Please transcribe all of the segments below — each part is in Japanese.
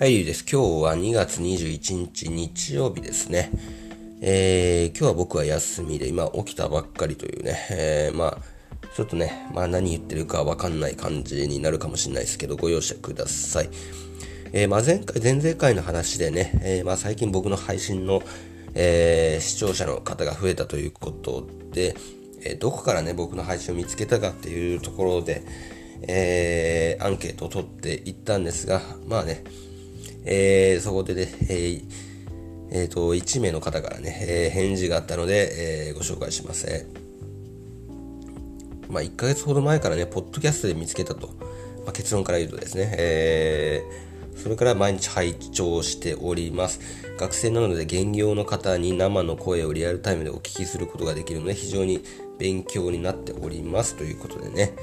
はい、ゆうです。今日は2月21日日曜日ですね。えー、今日は僕は休みで、今起きたばっかりというね、えー、まあ、ちょっとね、まあ何言ってるかわかんない感じになるかもしれないですけど、ご容赦ください。えー、まあ前回、前々回の話でね、えー、まあ最近僕の配信の、えー、視聴者の方が増えたということで、えー、どこからね、僕の配信を見つけたかっていうところで、えー、アンケートを取っていったんですが、まあね、えー、そこでね、えーえー、と、1名の方からね、えー、返事があったので、えー、ご紹介します。まあ、1ヶ月ほど前からね、ポッドキャストで見つけたと。まあ、結論から言うとですね、えー、それから毎日拝聴しております。学生なので、現業の方に生の声をリアルタイムでお聞きすることができるので、非常に勉強になっております。ということでね、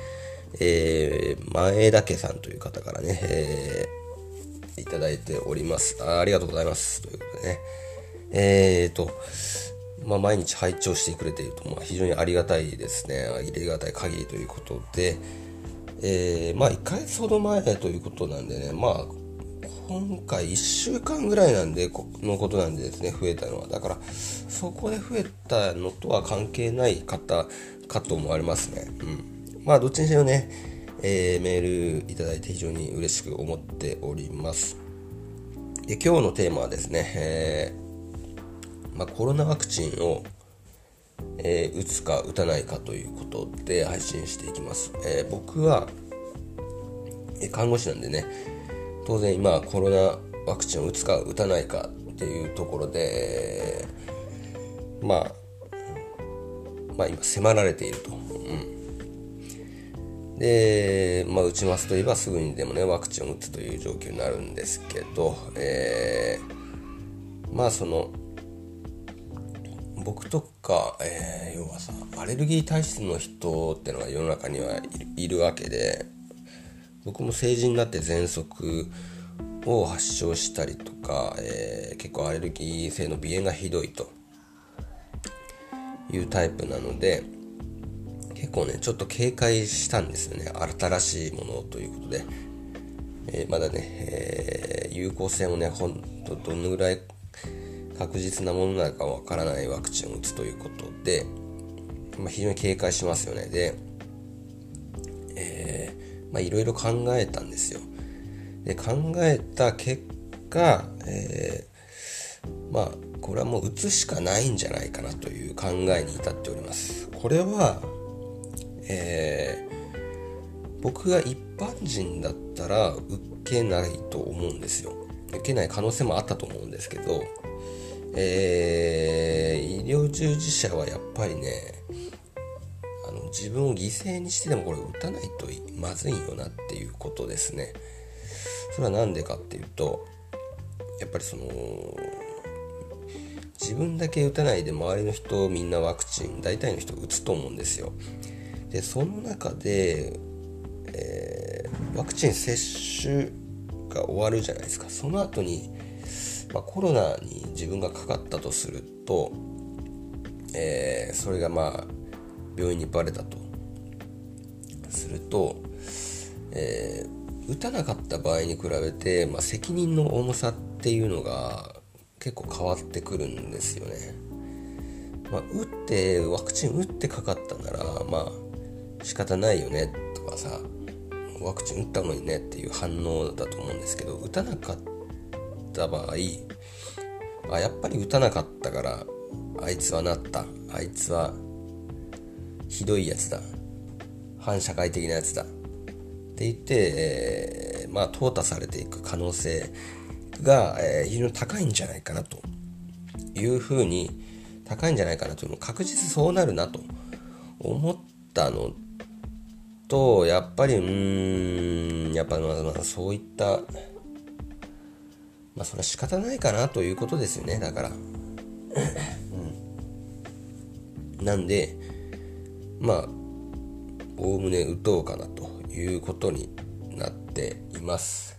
えー、前田家さんという方からね、えーいただいておりますあ。ありがとうございます。ということでね。えーと、まあ、毎日拝聴してくれていると、まあ、非常にありがたいですね。ありがたい限りということで、えー、まあ、1ヶ月ほど前ということなんでね、まあ、今回1週間ぐらいなんで、のことなんでですね、増えたのは。だから、そこで増えたのとは関係ない方かと思われますね。うん。まあ、どっちにしろね、えー、メールいただいて非常に嬉しく思っております。で今日のテーマはですね、えー、まあ、コロナワクチンを、えー、打つか打たないかということで配信していきます。え僕は、え看護師なんでね、当然今コロナワクチンを打つか打たないかっていうところで、まあ、まあ今迫られていると。で、まあ、打ちますといえばすぐにでもね、ワクチンを打つという状況になるんですけど、えー、まあその、僕とか、えー、要はさ、アレルギー体質の人ってのが世の中にはいるわけで、僕も成人になって喘息を発症したりとか、えー、結構アレルギー性の鼻炎がひどいというタイプなので、結構ね、ちょっと警戒したんですよね。新しいものということで。えー、まだね、えー、有効性もね、ほんとどのぐらい確実なものなのかわからないワクチンを打つということで、まあ、非常に警戒しますよね。で、えー、まあいろいろ考えたんですよ。で、考えた結果、えー、まあ、これはもう打つしかないんじゃないかなという考えに至っております。これは、えー、僕が一般人だったら受けないと思うんですよ。受けない可能性もあったと思うんですけど、えー、医療従事者はやっぱりねあの自分を犠牲にしてでもこれ打たないとまずいよなっていうことですね。それは何でかっていうとやっぱりその自分だけ打たないで周りの人みんなワクチン大体の人打つと思うんですよ。でその中で、えー、ワクチン接種が終わるじゃないですかその後に、まあ、コロナに自分がかかったとすると、えー、それがまあ病院にバレたとすると、えー、打たなかった場合に比べて、まあ、責任の重さっていうのが結構変わってくるんですよね。まあ、打ってワクチン打ってかかったならまあ仕方ないよねとかさワクチン打ったのにねっていう反応だと思うんですけど打たなかった場合あやっぱり打たなかったからあいつはなったあいつはひどいやつだ反社会的なやつだって言って、えー、まあ淘汰されていく可能性が、えー、非常に高いんじゃないかなというふうに高いんじゃないかなというの確実そうなるなと思ったのと、やっぱり、うーん、やっぱまあまあそういった、まあそれは仕方ないかなということですよね、だから。うん、なんで、まあ、おおむね打とうかなということになっています。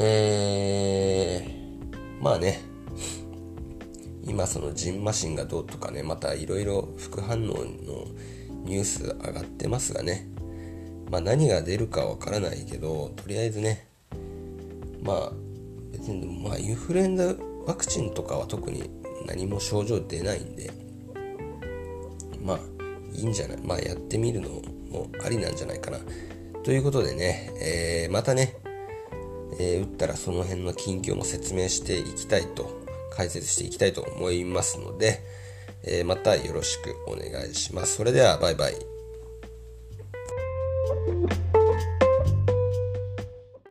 えー、まあね、今そのジンマシンがどうとかね、またいろいろ副反応のニュース上がってますがね、まあ、何が出るかわからないけどとりあえずね。まあ別にまあインフルエンザワクチンとかは特に何も症状出ないんでまあいいんじゃない？まあやってみるのもありなんじゃないかな。ということでね、えー、またね、えー、打ったらその辺の近況も説明していきたいと解説していきたいと思いますので、え、またよろしくお願いします。それではバイバイ。